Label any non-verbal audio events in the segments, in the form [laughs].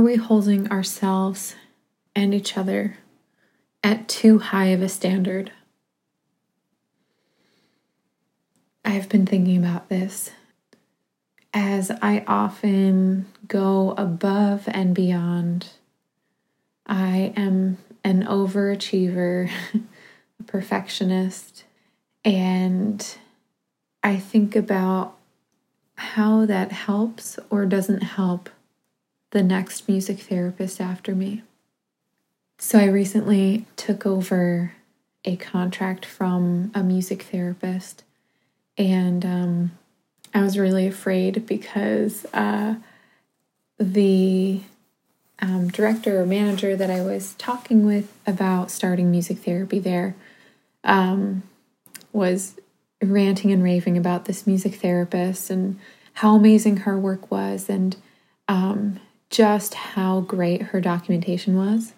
are we holding ourselves and each other at too high of a standard? I've been thinking about this as I often go above and beyond. I am an overachiever, [laughs] a perfectionist, and I think about how that helps or doesn't help the next music therapist after me. So I recently took over a contract from a music therapist, and um, I was really afraid because uh, the um, director or manager that I was talking with about starting music therapy there um, was ranting and raving about this music therapist and how amazing her work was and um, just how great her documentation was.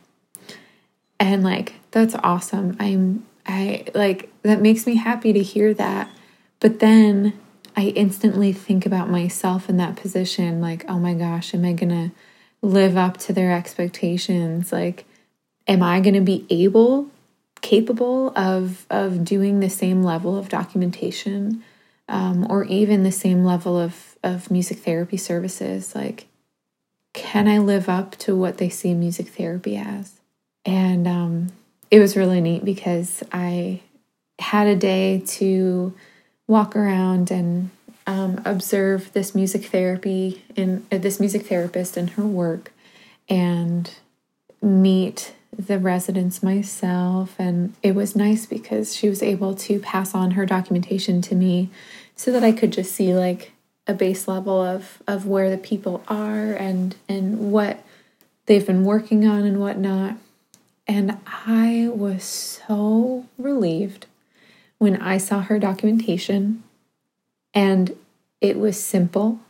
And like, that's awesome. I'm, I like, that makes me happy to hear that. But then I instantly think about myself in that position like, oh my gosh, am I going to live up to their expectations? Like, am I going to be able capable of of doing the same level of documentation um, or even the same level of of music therapy services like can i live up to what they see music therapy as and um, it was really neat because i had a day to walk around and um, observe this music therapy in uh, this music therapist and her work and meet the residents myself. And it was nice because she was able to pass on her documentation to me so that I could just see like a base level of, of where the people are and, and what they've been working on and whatnot. And I was so relieved when I saw her documentation and it was simple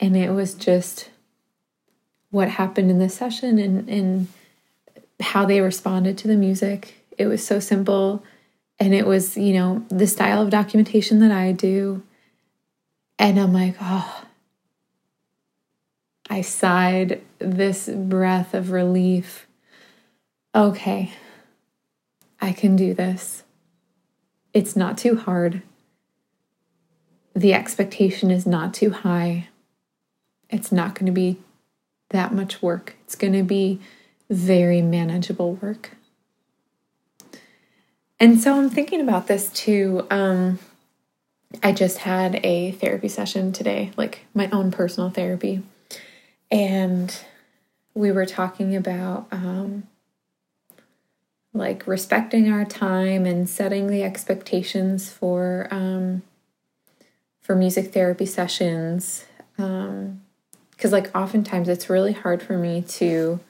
and it was just what happened in the session and, and how they responded to the music. It was so simple. And it was, you know, the style of documentation that I do. And I'm like, oh, I sighed this breath of relief. Okay, I can do this. It's not too hard. The expectation is not too high. It's not going to be that much work. It's going to be very manageable work. And so I'm thinking about this too. Um, I just had a therapy session today, like my own personal therapy. And we were talking about um, like respecting our time and setting the expectations for um, for music therapy sessions. Um, because like oftentimes it's really hard for me to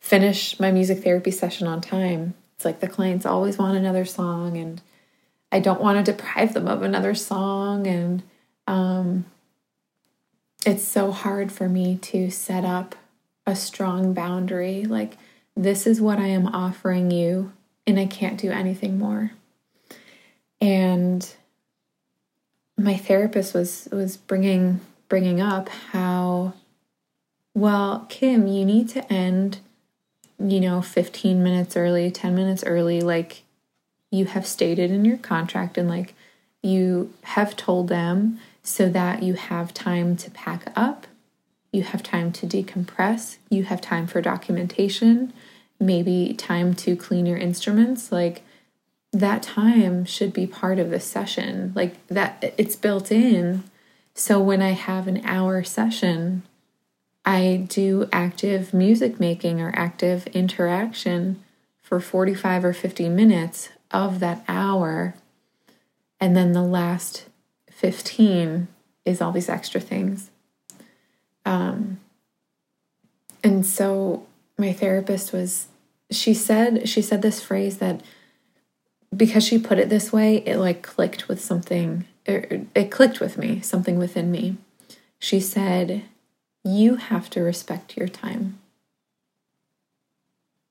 finish my music therapy session on time. It's like the clients always want another song, and I don't want to deprive them of another song. And um, it's so hard for me to set up a strong boundary. Like, this is what I am offering you, and I can't do anything more. And my therapist was was bringing bringing up how well, Kim, you need to end you know, 15 minutes early, 10 minutes early, like you have stated in your contract and like you have told them so that you have time to pack up, you have time to decompress, you have time for documentation, maybe time to clean your instruments. Like that time should be part of the session. Like that, it's built in. So when I have an hour session, I do active music making or active interaction for 45 or 50 minutes of that hour. And then the last 15 is all these extra things. Um, and so my therapist was, she said, she said this phrase that because she put it this way, it like clicked with something, it, it clicked with me, something within me. She said, you have to respect your time.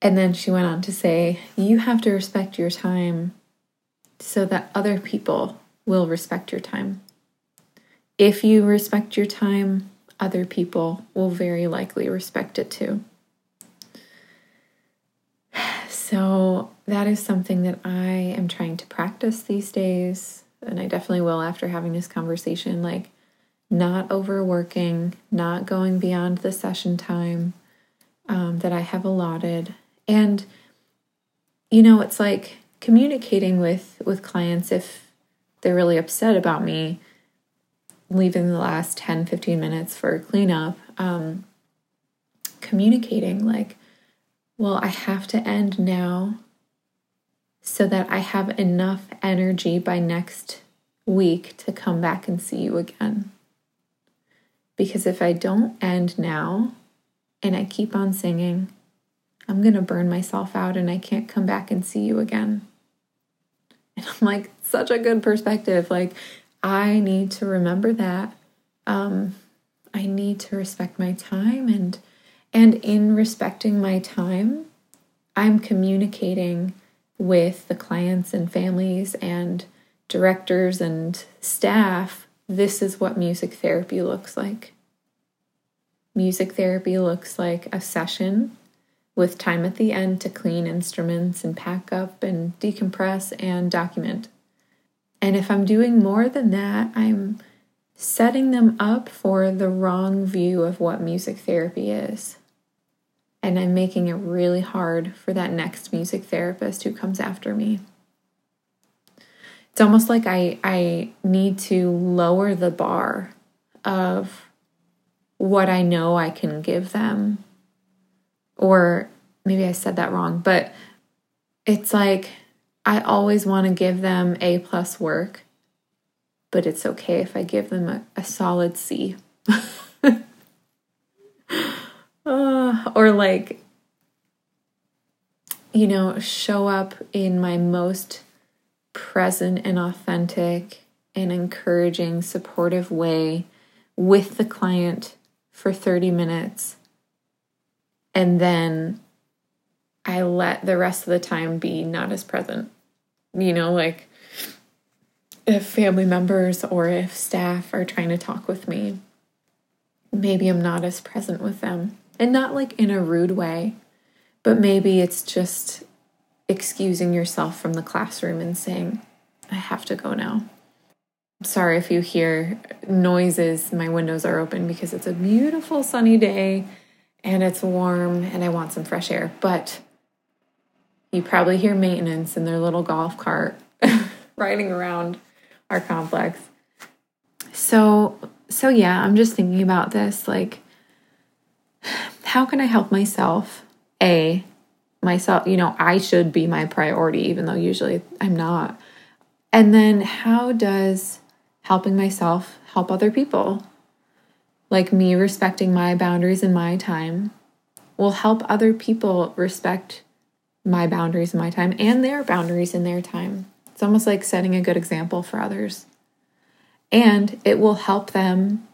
And then she went on to say, You have to respect your time so that other people will respect your time. If you respect your time, other people will very likely respect it too. [sighs] So, that is something that I am trying to practice these days. And I definitely will after having this conversation. Like, not overworking, not going beyond the session time um, that I have allotted. And, you know, it's like communicating with with clients if they're really upset about me leaving the last 10 15 minutes for cleanup um, communicating like well i have to end now so that i have enough energy by next week to come back and see you again. Because if i don't end now and i keep on singing i'm going to burn myself out and i can't come back and see you again [laughs] and I'm like, such a good perspective. Like, I need to remember that. Um, I need to respect my time and and in respecting my time, I'm communicating with the clients and families and directors and staff. This is what music therapy looks like. Music therapy looks like a session with time at the end to clean instruments and pack up and decompress and document. And if I'm doing more than that, I'm setting them up for the wrong view of what music therapy is. And I'm making it really hard for that next music therapist who comes after me. It's almost like I, I need to lower the bar of what I know I can give them or maybe I said that wrong, but it's like I always want to give them A plus work, but it's okay if I give them a, a solid C. [laughs] uh, or like, you know, show up in my most present and authentic and encouraging, supportive way with the client for 30 minutes and then I let the rest of the time be not as present. You know, like if family members or if staff are trying to talk with me, maybe I'm not as present with them. And not like in a rude way, but maybe it's just excusing yourself from the classroom and saying, I have to go now. Sorry if you hear noises. My windows are open because it's a beautiful sunny day and it's warm and I want some fresh air. But you probably hear maintenance in their little golf cart [laughs] riding around our complex. So, so yeah, I'm just thinking about this like how can I help myself? A myself, you know, I should be my priority even though usually I'm not. And then how does helping myself help other people? Like me respecting my boundaries and my time, will help other people respect my boundaries and my time and their boundaries and their time. It's almost like setting a good example for others. And it will help them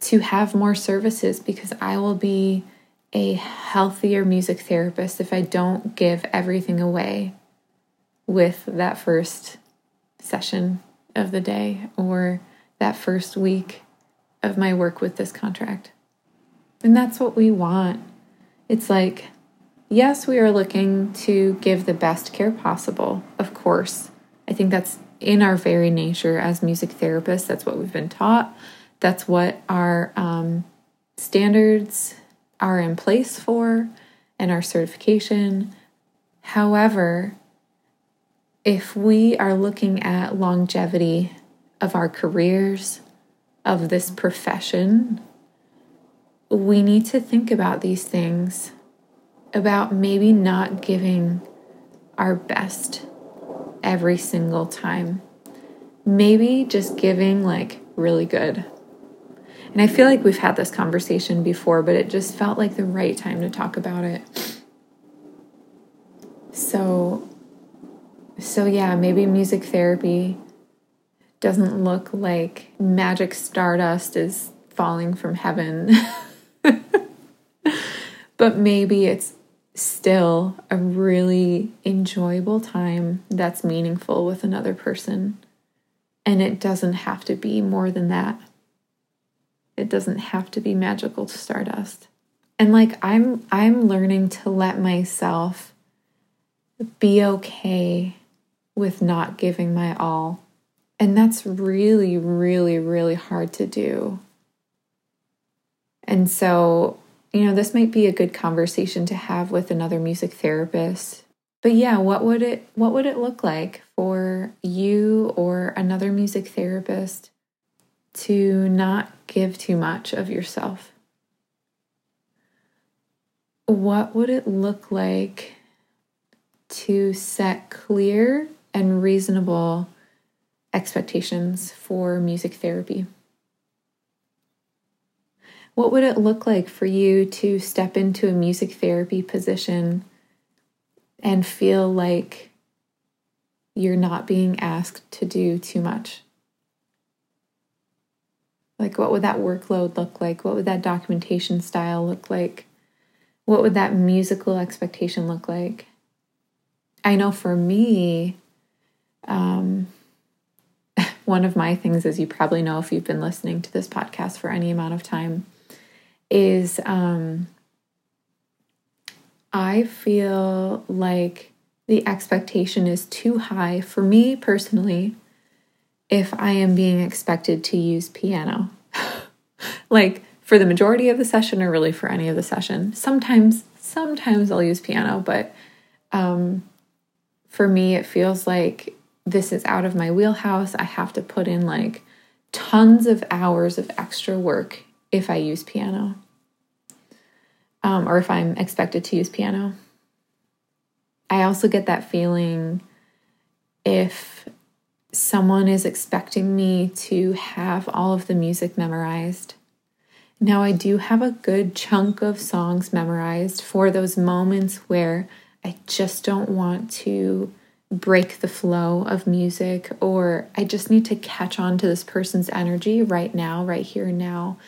to have more services because I will be a healthier music therapist if I don't give everything away with that first session of the day or that first week of my work with this contract. And that's what we want. It's like, yes, we are looking to give the best care possible, of course. I think that's in our very nature as music therapists. That's what we've been taught. That's what our um, standards are in place for and our certification. However, if we are looking at longevity of our careers, of this profession, we need to think about these things about maybe not giving our best every single time. Maybe just giving like really good. And I feel like we've had this conversation before, but it just felt like the right time to talk about it. So so yeah, maybe music therapy doesn't look like magic stardust is falling from heaven. [laughs] but maybe it's still a really enjoyable time that's meaningful with another person. And it doesn't have to be more than that. It doesn't have to be magical stardust. And like I'm I'm learning to let myself be okay with not giving my all. And that's really really really hard to do. And so, you know, this might be a good conversation to have with another music therapist. But yeah, what would it what would it look like for you or another music therapist to not give too much of yourself? What would it look like to set clear and reasonable expectations for music therapy? What would it look like for you to step into a music therapy position and feel like you're not being asked to do too much? Like, what would that workload look like? What would that documentation style look like? What would that musical expectation look like? I know for me, um, one of my things, as you probably know if you've been listening to this podcast for any amount of time, is um, I feel like the expectation is too high for me personally if I am being expected to use piano. [laughs] like for the majority of the session or really for any of the session. Sometimes sometimes I'll use piano, but um for me it feels like this is out of my wheelhouse. I have to put in like tons of hours of extra work if I use piano. Um, or if I'm expected to use piano. I also get that feeling if someone is expecting me to have all of the music memorized. Now, I do have a good chunk of songs memorized for those moments where I just don't want to break the flow of music, or I just need to catch on to this person's energy right now, right here and now.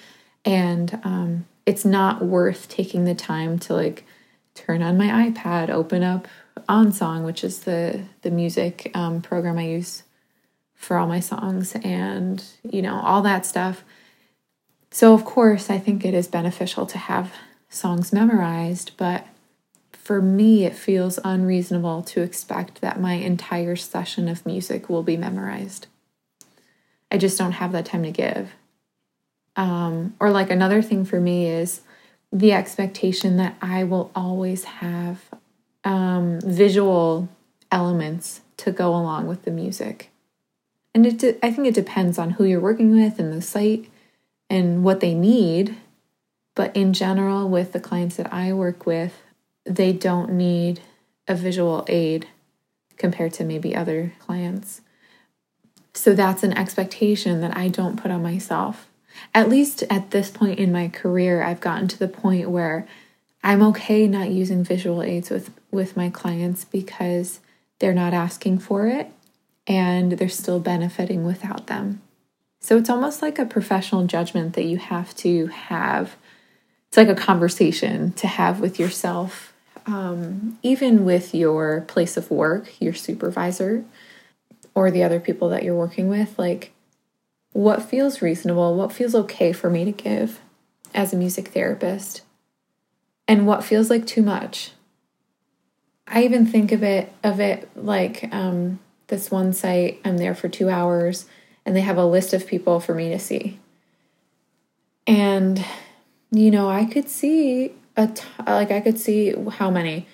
And um, it's not worth taking the time to like turn on my iPad, open up OnSong, which is the the music um, program I use for all my songs, and you know all that stuff. So of course, I think it is beneficial to have songs memorized, but for me, it feels unreasonable to expect that my entire session of music will be memorized. I just don't have that time to give. Um, or, like, another thing for me is the expectation that I will always have um, visual elements to go along with the music. And it de- I think it depends on who you're working with and the site and what they need. But in general, with the clients that I work with, they don't need a visual aid compared to maybe other clients. So that's an expectation that I don't put on myself. At least at this point in my career, I've gotten to the point where I'm okay not using visual aids with, with my clients because they're not asking for it and they're still benefiting without them. So it's almost like a professional judgment that you have to have. It's like a conversation to have with yourself um, even with your place of work, your supervisor, or the other people that you're working with, like what feels reasonable, what feels okay for me to give as a music therapist, and what feels like too much. I even think of it of it like um, this one site. I'm there for two hours, and they have a list of people for me to see. And you know, I could see a t- like I could see how many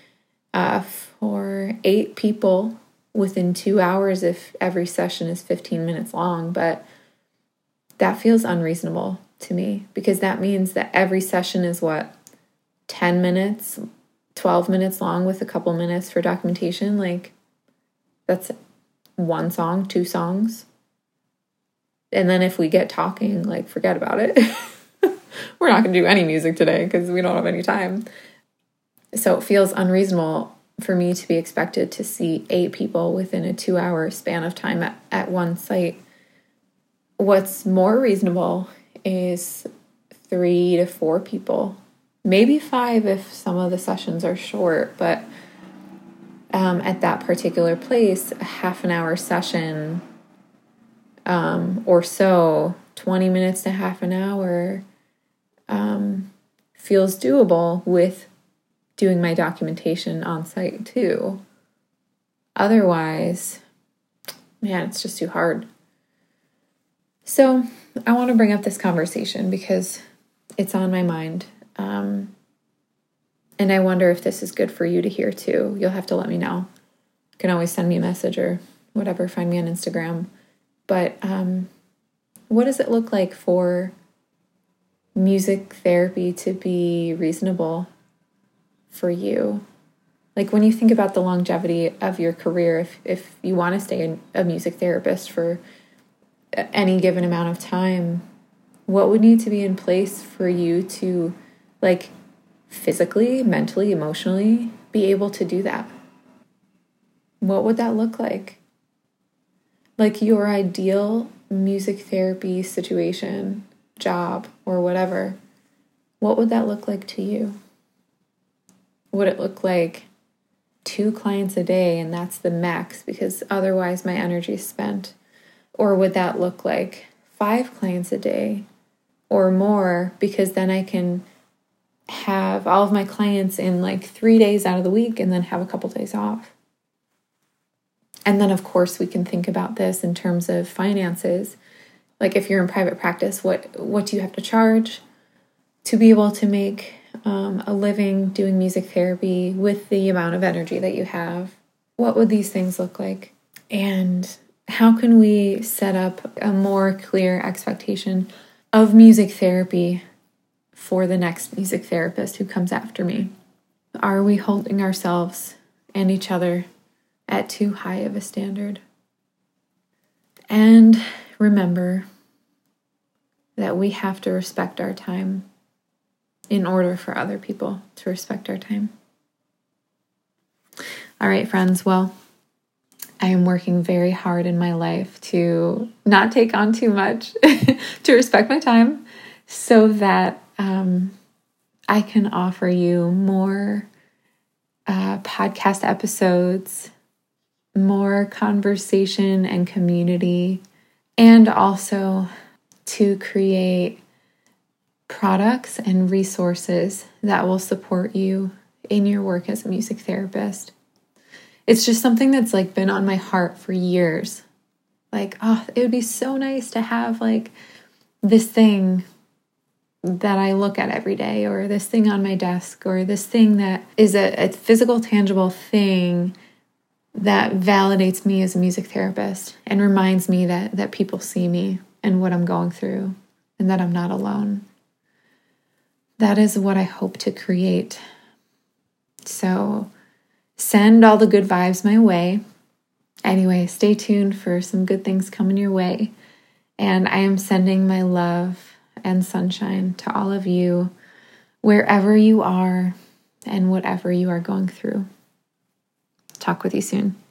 uh for eight people within 2 hours if every session is 15 minutes long but that feels unreasonable to me because that means that every session is what 10 minutes 12 minutes long with a couple minutes for documentation? Like that's one song two songs? And then if we get talking like forget about it [laughs] we're not going to do any music today because we don't have any time. So it feels unreasonable for me to be expected to see eight people within a two hour span of time at, at one site. What's more reasonable is three to four people, maybe five if some of the sessions are short, but um, at that particular place, a half an hour session um, or so 20 minutes to half an hour um, feels doable with doing my documentation on site too. Otherwise, man, it's just too hard. So, I want to bring up this conversation because it's on my mind. Um, and I wonder if this is good for you to hear too. You'll have to let me know. You can always send me a message or whatever, find me on Instagram. But um, what does it look like for music therapy to be reasonable for you? Like when you think about the longevity of your career, if, if you want to stay a music therapist for any given amount of time, what would need to be in place for you to, like, physically, mentally, emotionally be able to do that? What would that look like? Like your ideal music therapy situation, job, or whatever, what would that look like to you? Would it look like two clients a day and that's the max because otherwise my energy is spent? Or would that look like five clients a day or more because then I can have all of my clients in like three days out of the week and then have a couple days off? And then, of course, we can think about this in terms of finances. Like if you're in private practice, what what do you have to charge to be able to make um, a living doing music therapy with the amount of energy that you have? What would these things look like? And how can we set up a more clear expectation of music therapy for the next music therapist who comes after me? Are we holding ourselves and each other at too high of a standard. And remember that we have to respect our time in order for other people to respect our time. All right, friends. Well, I am working very hard in my life to not take on too much, [laughs] to respect my time, so that um, I can offer you more uh, podcast episodes more conversation and community, and also to create products and resources that will support you in your work as a music therapist. It's just something that's like been on my heart for years. Like, oh, it would be so nice to have like this thing that I look at every day, or this thing on my desk, or this thing that is a, a physical, tangible thing that validates me as a music therapist and reminds me that that people see me and what I'm going through and that I'm not alone. That is what I hope to create. So send all the good vibes my way. Anyway, stay tuned for some good things coming your way. And I am sending my love and sunshine to all of you wherever you are and whatever you are going through. Talk with you soon.